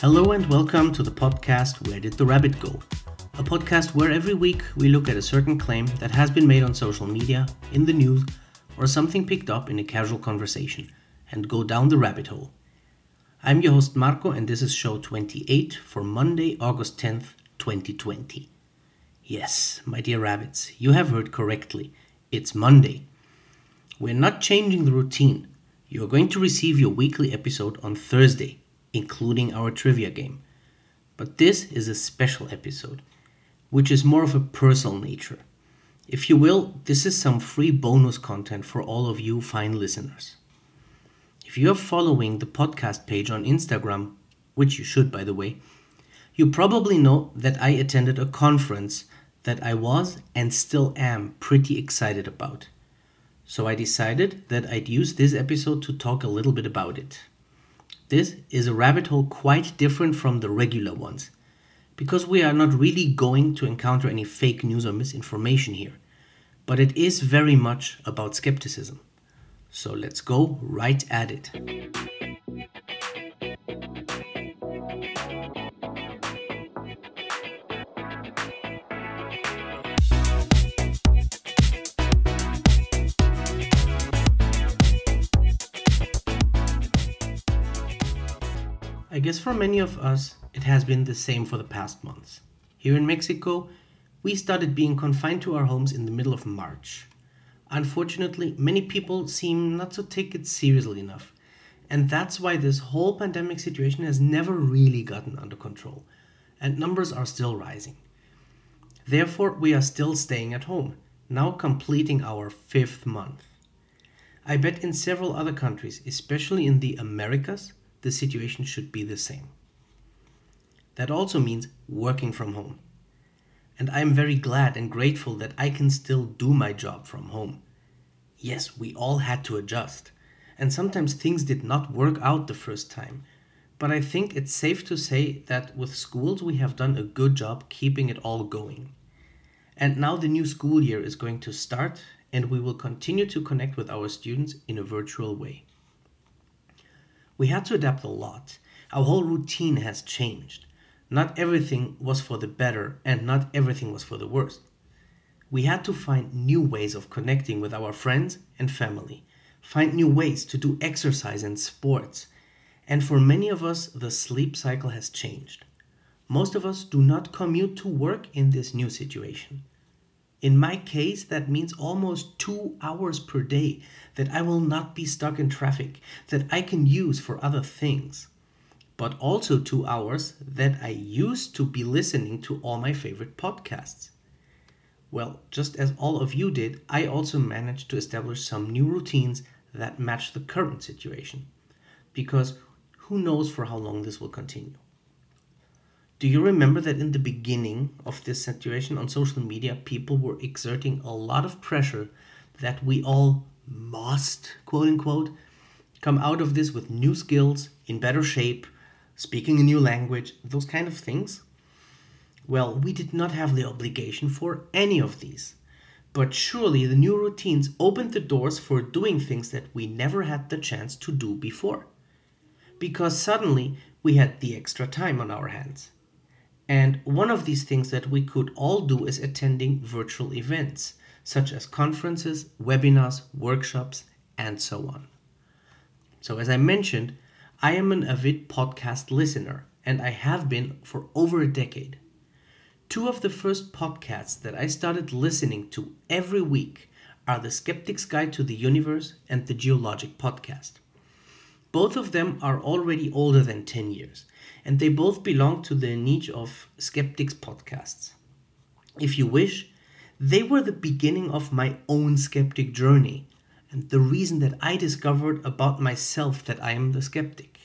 Hello and welcome to the podcast Where Did the Rabbit Go? A podcast where every week we look at a certain claim that has been made on social media, in the news, or something picked up in a casual conversation and go down the rabbit hole. I'm your host Marco and this is show 28 for Monday, August 10th, 2020. Yes, my dear rabbits, you have heard correctly. It's Monday. We're not changing the routine. You're going to receive your weekly episode on Thursday, including our trivia game. But this is a special episode, which is more of a personal nature. If you will, this is some free bonus content for all of you fine listeners. If you are following the podcast page on Instagram, which you should by the way, you probably know that I attended a conference that I was and still am pretty excited about. So I decided that I'd use this episode to talk a little bit about it. This is a rabbit hole quite different from the regular ones, because we are not really going to encounter any fake news or misinformation here, but it is very much about skepticism. So let's go right at it. I guess for many of us, it has been the same for the past months. Here in Mexico, we started being confined to our homes in the middle of March. Unfortunately, many people seem not to take it seriously enough, and that's why this whole pandemic situation has never really gotten under control, and numbers are still rising. Therefore, we are still staying at home, now completing our fifth month. I bet in several other countries, especially in the Americas, the situation should be the same. That also means working from home. And I am very glad and grateful that I can still do my job from home. Yes, we all had to adjust, and sometimes things did not work out the first time. But I think it's safe to say that with schools we have done a good job keeping it all going. And now the new school year is going to start, and we will continue to connect with our students in a virtual way. We had to adapt a lot. Our whole routine has changed. Not everything was for the better, and not everything was for the worse. We had to find new ways of connecting with our friends and family, find new ways to do exercise and sports. And for many of us, the sleep cycle has changed. Most of us do not commute to work in this new situation. In my case, that means almost two hours per day that I will not be stuck in traffic, that I can use for other things. But also two hours that I used to be listening to all my favorite podcasts. Well, just as all of you did, I also managed to establish some new routines that match the current situation. Because who knows for how long this will continue. Do you remember that in the beginning of this situation on social media, people were exerting a lot of pressure that we all must, quote unquote, come out of this with new skills, in better shape, speaking a new language, those kind of things? Well, we did not have the obligation for any of these. But surely the new routines opened the doors for doing things that we never had the chance to do before. Because suddenly we had the extra time on our hands. And one of these things that we could all do is attending virtual events, such as conferences, webinars, workshops, and so on. So, as I mentioned, I am an avid podcast listener, and I have been for over a decade. Two of the first podcasts that I started listening to every week are The Skeptic's Guide to the Universe and the Geologic Podcast. Both of them are already older than 10 years, and they both belong to the niche of skeptics podcasts. If you wish, they were the beginning of my own skeptic journey and the reason that I discovered about myself that I am the skeptic,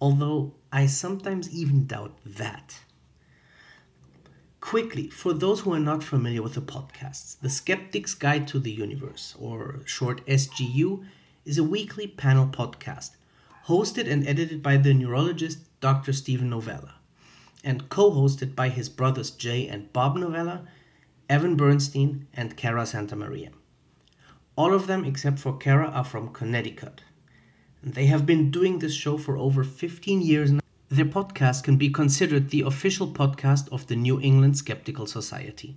although I sometimes even doubt that. Quickly, for those who are not familiar with the podcasts, The Skeptic's Guide to the Universe, or short SGU, is a weekly panel podcast hosted and edited by the neurologist Dr. Steven Novella, and co hosted by his brothers Jay and Bob Novella, Evan Bernstein, and Cara Santa Maria. All of them, except for Cara, are from Connecticut. They have been doing this show for over 15 years now. their podcast can be considered the official podcast of the New England Skeptical Society.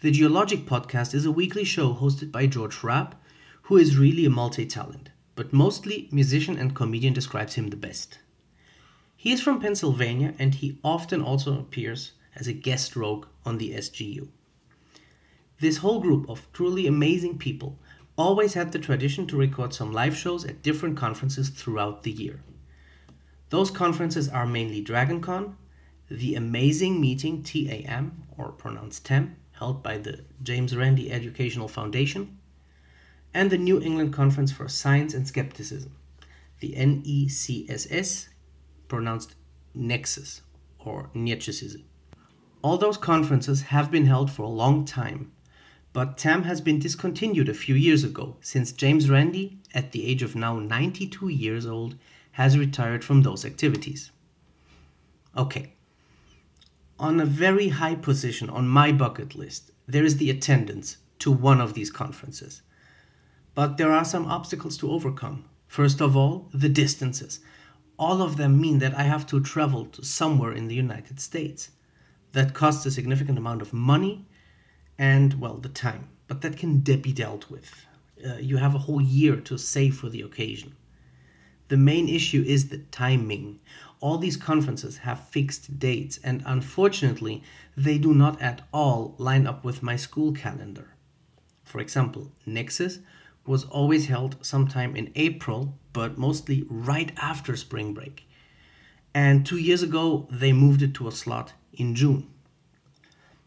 The Geologic Podcast is a weekly show hosted by George Hrab, who is really a multi talent, but mostly musician and comedian describes him the best. He is from Pennsylvania and he often also appears as a guest rogue on the SGU. This whole group of truly amazing people always had the tradition to record some live shows at different conferences throughout the year. Those conferences are mainly DragonCon, the Amazing Meeting TAM, or pronounced TEM, held by the James Randi Educational Foundation, and the New England Conference for Science and Skepticism, the NECSS, pronounced Nexus or Nexus. All those conferences have been held for a long time, but TAM has been discontinued a few years ago since James Randi, at the age of now 92 years old, has retired from those activities. Okay. On a very high position on my bucket list, there is the attendance to one of these conferences. But there are some obstacles to overcome. First of all, the distances. All of them mean that I have to travel to somewhere in the United States. That costs a significant amount of money and, well, the time. But that can be dealt with. Uh, you have a whole year to save for the occasion. The main issue is the timing. All these conferences have fixed dates, and unfortunately, they do not at all line up with my school calendar. For example, Nexus was always held sometime in April, but mostly right after spring break. And two years ago, they moved it to a slot in June.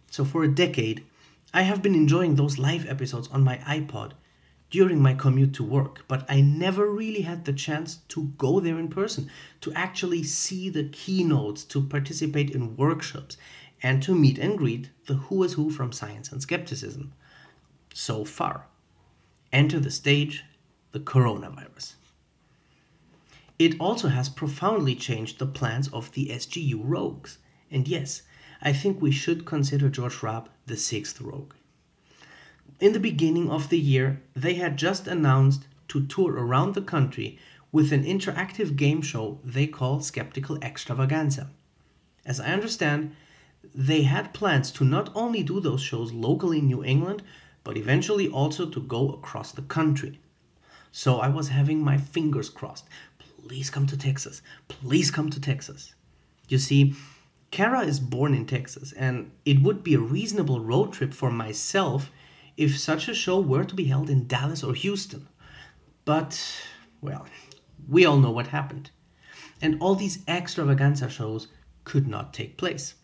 So for a decade, I have been enjoying those live episodes on my iPod during my commute to work, but I never really had the chance to go there in person, to actually see the keynotes, to participate in workshops, and to meet and greet the who is who from science and skepticism. So far. Enter the stage the coronavirus. It also has profoundly changed the plans of the SGU rogues. And yes, I think we should consider George Hrab the sixth rogue in the beginning of the year, they had just announced to tour around the country with an interactive game show they call Skeptical Extravaganza. As I understand, they had plans to not only do those shows locally in New England, but eventually also to go across the country. So I was having my fingers crossed. Please come to Texas. Please come to Texas. You see, Cara is born in Texas, and it would be a reasonable road trip for myself if such a show were to be held in Dallas or Houston. But, well, we all know what happened. And all these extravaganza shows could not take place.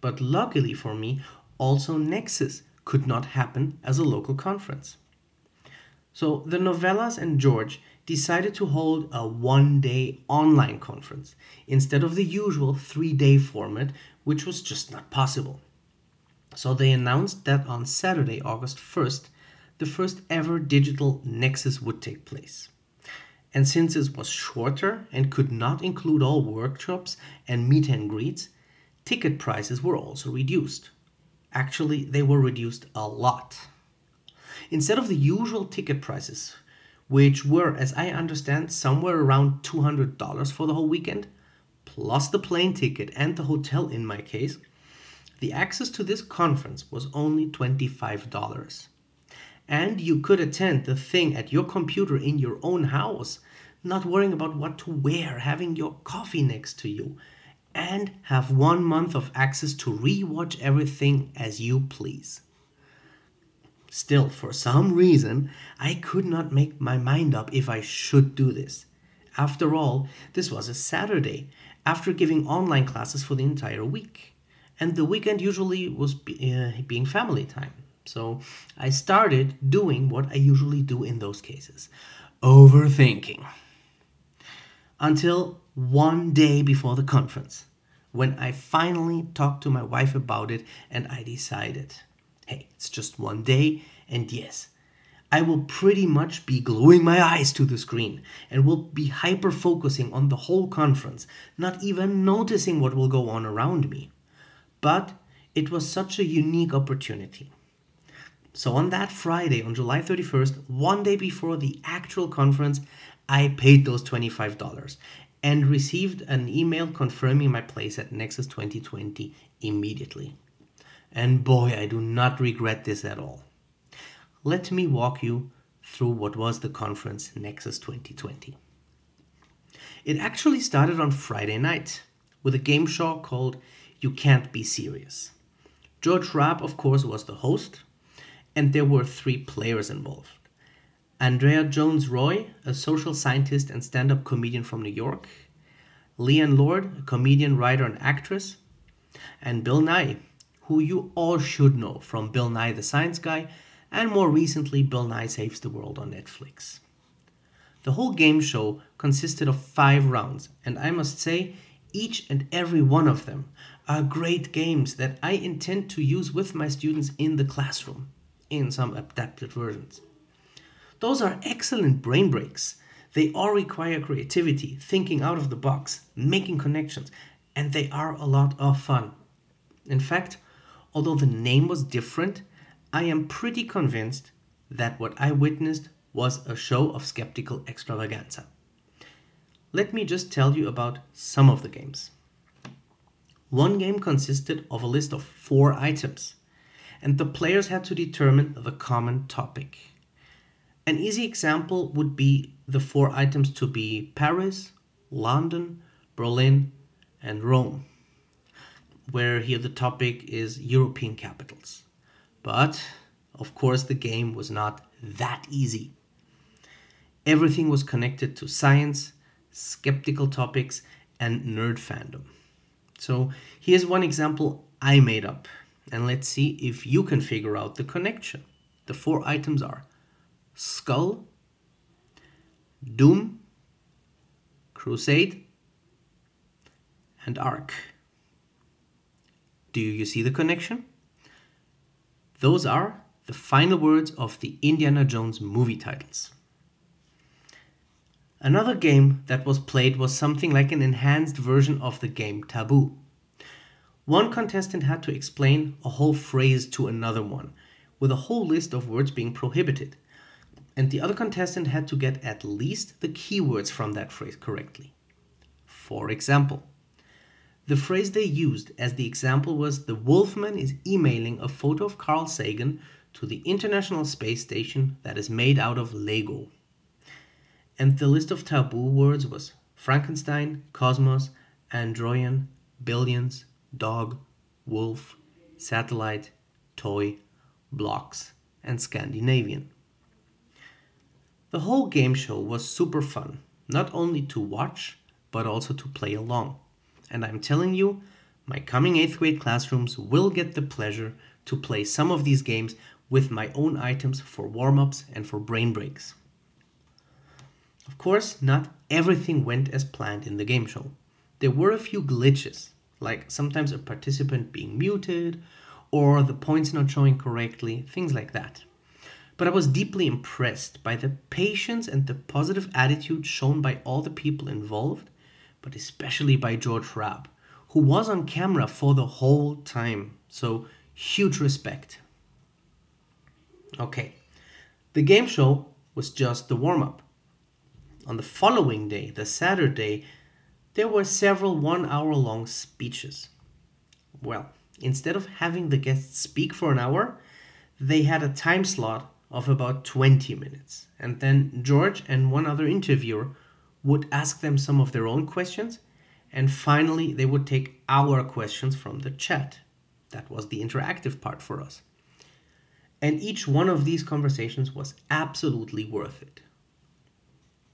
But luckily for me, also Nexus could not happen as a local conference. So the Novellas and George decided to hold a one day online conference instead of the usual three day format, which was just not possible. So they announced that on Saturday, August 1st, the first ever digital Nexus would take place. And since it was shorter and could not include all workshops and meet and greets, ticket prices were also reduced. Actually, they were reduced a lot. Instead of the usual ticket prices, which were, as I understand, somewhere around $200 for the whole weekend, plus the plane ticket and the hotel in my case, the access to this conference was only $25. And you could attend the thing at your computer in your own house, not worrying about what to wear, having your coffee next to you, and have one month of access to rewatch everything as you please. Still, for some reason, I could not make my mind up if I should do this. After all, this was a Saturday, after giving online classes for the entire week and the weekend usually was uh, being family time. So I started doing what I usually do in those cases overthinking. Until one day before the conference, when I finally talked to my wife about it and I decided hey, it's just one day, and yes, I will pretty much be gluing my eyes to the screen and will be hyper focusing on the whole conference, not even noticing what will go on around me. But it was such a unique opportunity. So on that Friday, on July 31st, one day before the actual conference, I paid those $25. And received an email confirming my place at Nexus 2020 immediately. And boy, I do not regret this at all. Let me walk you through what was the conference Nexus 2020. It actually started on Friday night with a game show called You Can't Be Serious. George Hrab, of course, was the host, and there were three players involved. Andrea Jones Roy, a social scientist and stand up comedian from New York, Leighann Lord, a comedian, writer, and actress, and Bill Nye, who you all should know from Bill Nye the Science Guy and more recently Bill Nye Saves the World on Netflix. The whole game show consisted of five rounds, and I must say, each and every one of them are great games that I intend to use with my students in the classroom in some adapted versions. Those are excellent brain breaks. They all require creativity, thinking out of the box, making connections, and they are a lot of fun. In fact, although the name was different, I am pretty convinced that what I witnessed was a show of skeptical extravaganza. Let me just tell you about some of the games. One game consisted of a list of four items, and the players had to determine the common topic. An easy example would be the four items to be Paris, London, Berlin, and Rome, where here the topic is European capitals. But, of course, the game was not that easy. Everything was connected to science, skeptical topics, and nerd fandom. So, here's one example I made up, and let's see if you can figure out the connection. The four items are Skull, Doom, Crusade, and Ark. Do you see the connection? Those are the final words of the Indiana Jones movie titles. Another game that was played was something like an enhanced version of the game Taboo. One contestant had to explain a whole phrase to another one, with a whole list of words being prohibited, and the other contestant had to get at least the keywords from that phrase correctly. For example, the phrase they used as the example was the Wolfman is emailing a photo of Carl Sagan to the International Space Station that is made out of Lego. And the list of taboo words was Frankenstein, Cosmos, Ann Druyan, Billions, Dog, Wolf, Satellite, Toy, Blocks, and Scandinavian. The whole game show was super fun, not only to watch, but also to play along and I'm telling you, my coming 8th grade classrooms will get the pleasure to play some of these games with my own items for warm ups and for brain breaks. Of course, not everything went as planned in the game show. There were a few glitches, like sometimes a participant being muted, or the points not showing correctly, things like that. But I was deeply impressed by the patience and the positive attitude shown by all the people involved but especially by George Hrab, who was on camera for the whole time. So, huge respect. Okay, the game show was just the warm up. On the following day, the Saturday, there were several one hour long speeches. Well, instead of having the guests speak for an hour, they had a time slot of about 20 minutes. And then George and one other interviewer would ask them some of their own questions, and finally, they would take our questions from the chat. That was the interactive part for us. And each one of these conversations was absolutely worth it.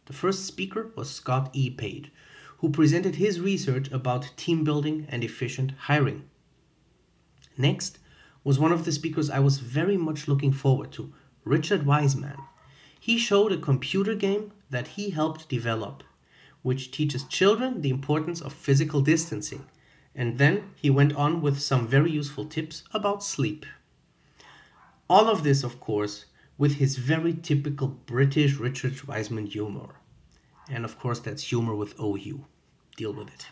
The first speaker was Scott E. Page, who presented his research about team building and efficient hiring. Next was one of the speakers I was very much looking forward to, Richard Wiseman. He showed a computer game that he helped develop, which teaches children the importance of physical distancing. And then he went on with some very useful tips about sleep. All of this, of course, with his very typical British Richard Wiseman humor. And of course, that's humor with OU. Deal with it.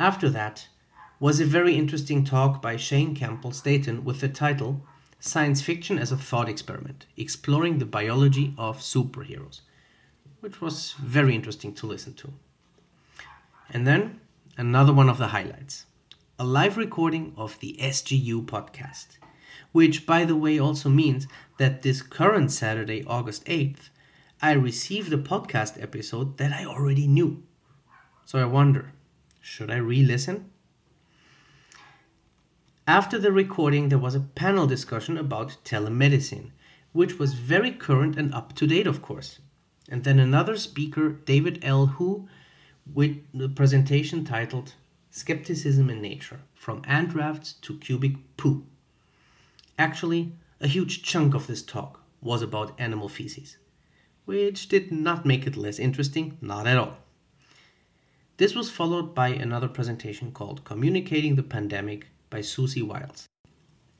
After that was a very interesting talk by Shane Campbell Staton with the title Science Fiction as a Thought Experiment Exploring the Biology of Superheroes which was very interesting to listen to. And then another one of the highlights a live recording of the SGU podcast, which, by the way, also means that this current Saturday, August 8th, I received a podcast episode that I already knew. So I wonder should I re listen? After the recording, there was a panel discussion about telemedicine, which was very current and up to date, of course. And then another speaker, David L. Hu, with the presentation titled Skepticism in Nature From Ant Rafts to Cubic Poo. Actually, a huge chunk of this talk was about animal feces, which did not make it less interesting, not at all. This was followed by another presentation called Communicating the Pandemic by Siouxsie Wiles.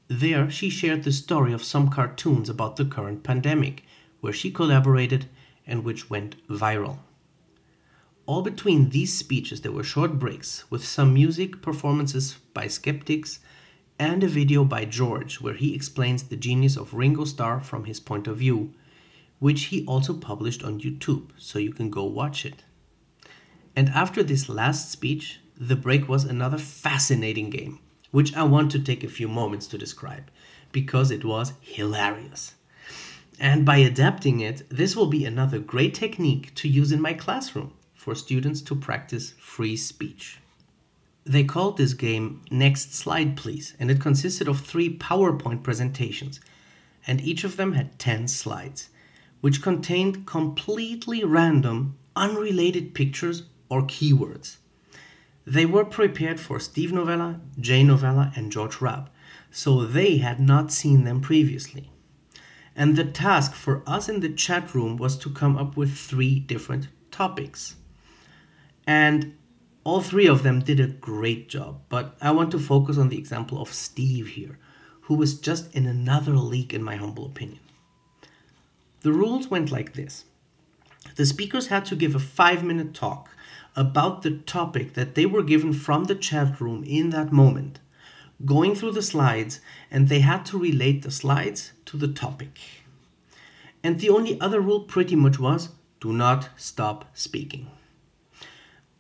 There, she shared the story of some cartoons about the current pandemic, where she collaborated and which went viral. All between these speeches, there were short breaks with some music performances by skeptics and a video by George where he explains the genius of Ringo Starr from his point of view, which he also published on YouTube, so you can go watch it. And after this last speech, the break was another fascinating game, which I want to take a few moments to describe because it was hilarious. And by adapting it, this will be another great technique to use in my classroom for students to practice free speech. They called this game Next Slide Please, and it consisted of three PowerPoint presentations, and each of them had 10 slides, which contained completely random, unrelated pictures or keywords. They were prepared for Steve Novella, Jay Novella, and George Hrab, so they had not seen them previously. And the task for us in the chat room was to come up with three different topics. And all three of them did a great job, but I want to focus on the example of Steve here, who was just in another league, in my humble opinion. The rules went like this the speakers had to give a five minute talk about the topic that they were given from the chat room in that moment, going through the slides, and they had to relate the slides to the topic. And the only other rule pretty much was do not stop speaking.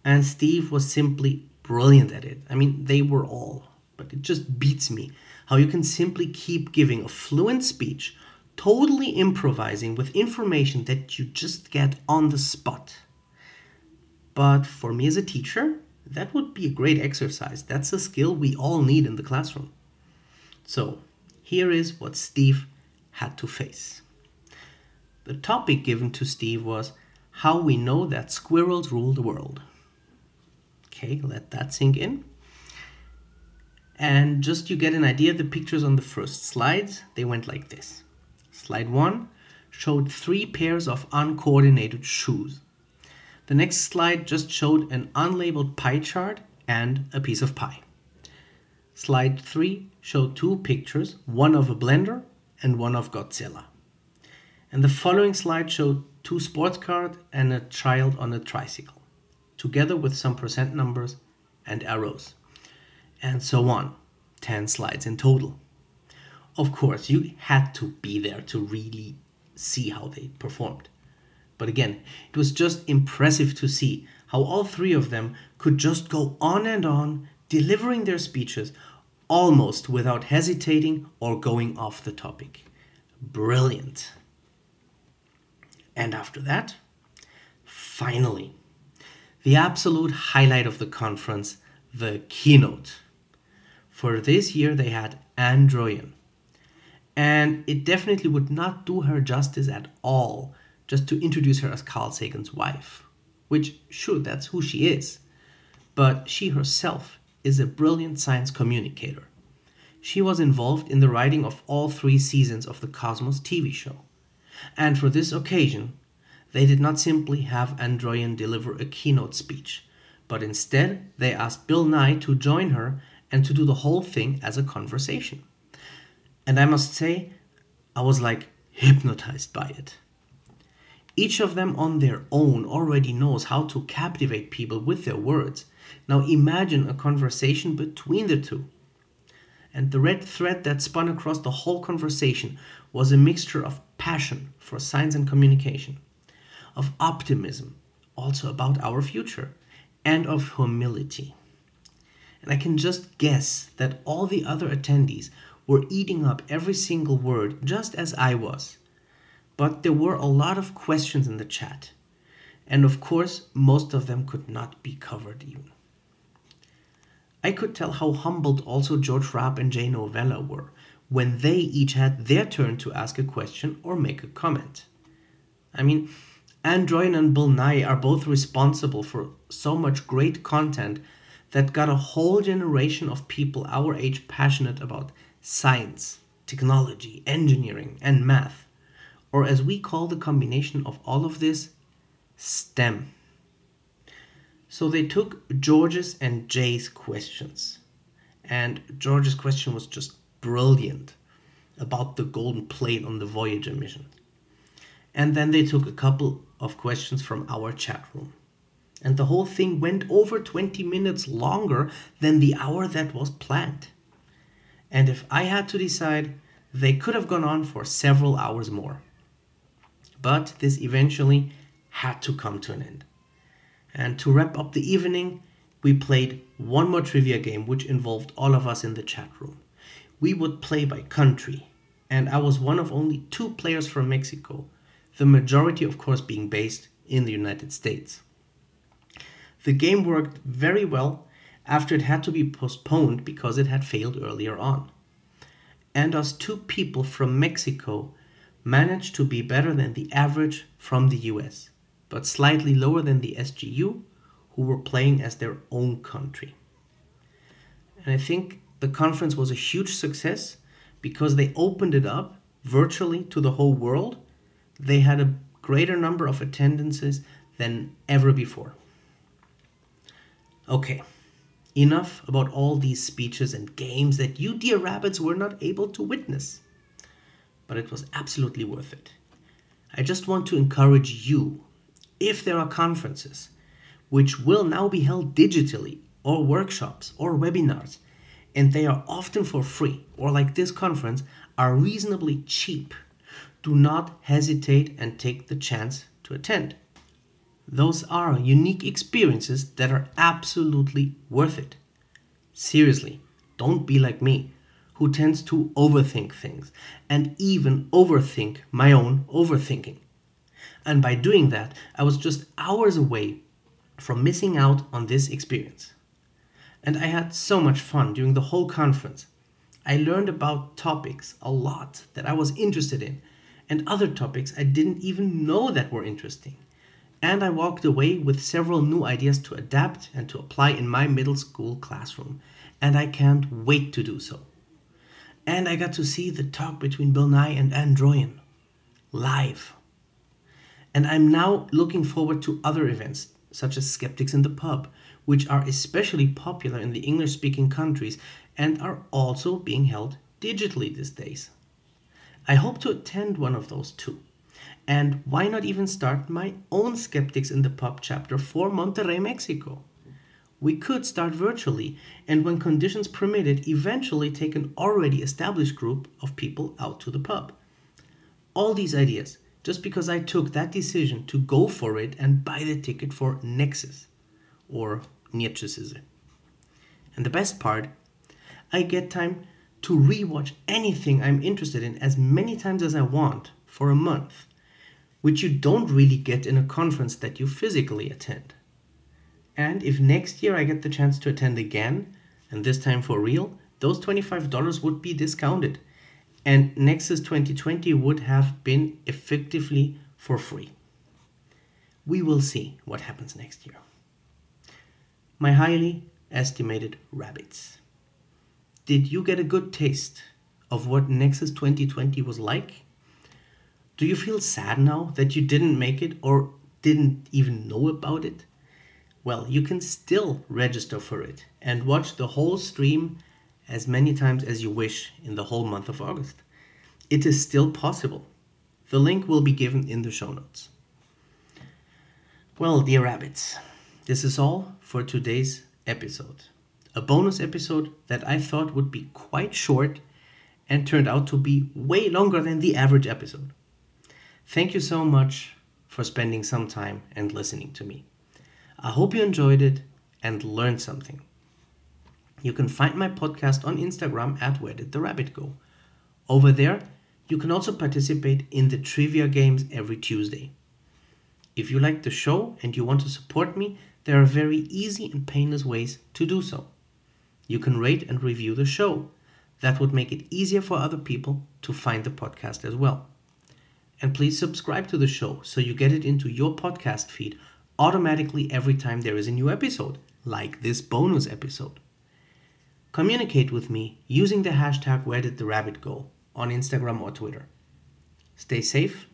And Steve was simply brilliant at it. I mean, they were all, but it just beats me how you can simply keep giving a fluent speech, totally improvising with information that you just get on the spot. But for me as a teacher, that would be a great exercise. That's a skill we all need in the classroom. So, here is what Steve had to face. The topic given to Steve was how we know that squirrels rule the world. Okay, let that sink in. And just you get an idea, the pictures on the first slides, they went like this. Slide 1 showed three pairs of uncoordinated shoes. The next slide just showed an unlabeled pie chart and a piece of pie. Slide 3 showed two pictures, one of a blender and one of Godzilla. And the following slide showed two sports cars and a child on a tricycle together with some percent numbers and arrows, and so on. 10 slides in total. Of course, you had to be there to really see how they performed. But again, it was just impressive to see how all three of them could just go on and on, delivering their speeches almost without hesitating or going off the topic. Brilliant. And after that, finally, the absolute highlight of the conference, the keynote. For this year, they had Ann Druyan. And it definitely would not do her justice at all just to introduce her as Carl Sagan's wife, which, sure, that's who she is. But she herself is a brilliant science communicator. She was involved in the writing of all three seasons of the Cosmos TV show. And for this occasion, they did not simply have Ann Druyan deliver a keynote speech, but instead they asked Bill Nye to join her and to do the whole thing as a conversation. And I must say, I was like hypnotized by it. Each of them on their own already knows how to captivate people with their words. Now imagine a conversation between the two. And the red thread that spun across the whole conversation was a mixture of passion for science and communication of optimism, also about our future, and of humility. And I can just guess that all the other attendees were eating up every single word just as I was. But there were a lot of questions in the chat. And of course, most of them could not be covered even. I could tell how humbled also George Hrab and Jay Novella were when they each had their turn to ask a question or make a comment. I mean, Ann Druyan and Bill Nye are both responsible for so much great content that got a whole generation of people our age passionate about science, technology, engineering, and math, or as we call the combination of all of this, STEM. So they took George's and Jay's questions. And George's question was just brilliant about the golden plate on the Voyager mission. And then they took a couple of questions from our chat room. And the whole thing went over 20 minutes longer than the hour that was planned. And if I had to decide, they could have gone on for several hours more. But this eventually had to come to an end. And to wrap up the evening, we played one more trivia game which involved all of us in the chat room. We would play by country, and I was one of only two players from Mexico, the majority, of course, being based in the United States. The game worked very well after it had to be postponed because it had failed earlier on. And us two people from Mexico managed to be better than the average from the US, but slightly lower than the SGU, who were playing as their own country. And I think the conference was a huge success because they opened it up virtually to the whole world. They had a greater number of attendances than ever before. Okay, enough about all these speeches and games that you, dear rabbits, were not able to witness. But it was absolutely worth it. I just want to encourage you, if there are conferences, which will now be held digitally, or workshops, or webinars, and they are often for free, or like this conference, are reasonably cheap, do not hesitate and take the chance to attend. Those are unique experiences that are absolutely worth it. Seriously, don't be like me, who tends to overthink things and even overthink my own overthinking. And by doing that, I was just hours away from missing out on this experience. And I had so much fun during the whole conference. I learned about topics a lot that I was interested in, and other topics I didn't even know that were interesting and I walked away with several new ideas to adapt and to apply in my middle school classroom, and I can't wait to do so. And I got to see the talk between Bill Nye and Ann Druyan live. And I'm now looking forward to other events, such as Skeptics in the Pub, which are especially popular in the English speaking countries and are also being held digitally these days. I hope to attend one of those too. And why not even start my own Skeptics in the Pub chapter for Monterrey, Mexico? We could start virtually and, when conditions permitted, eventually take an already established group of people out to the pub. All these ideas, just because I took that decision to go for it and buy the ticket for Nexus or Nietzsche's. And the best part, I get time to rewatch anything I'm interested in as many times as I want for a month which you don't really get in a conference that you physically attend. And if next year I get the chance to attend again, and this time for real, those $25 would be discounted. And Nexus 2020 would have been effectively for free. We will see what happens next year. My highly estimated rabbits. Did you get a good taste of what Nexus 2020 was like? Do you feel sad now that you didn't make it or didn't even know about it? Well, you can still register for it and watch the whole stream as many times as you wish in the whole month of August. It is still possible. The link will be given in the show notes. Well, dear rabbits, this is all for today's episode. A bonus episode that I thought would be quite short and turned out to be way longer than the average episode. Thank you so much for spending some time and listening to me. I hope you enjoyed it, and learned something. You can find my podcast on Instagram at Where Did the Rabbit Go. Over there, you can also participate in the trivia games every Tuesday. If you like the show and you want to support me, there are very easy and painless ways to do so. You can rate and review the show. That would make it easier for other people to find the podcast as well. And please subscribe to the show so you get it into your podcast feed automatically every time there is a new episode, like this bonus episode. Communicate with me using the hashtag Where Did the Rabbit Go on Instagram or Twitter. Stay safe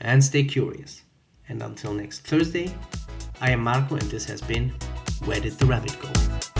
and stay curious. And until next Thursday, I am Marco and this has been Where Did the Rabbit Go?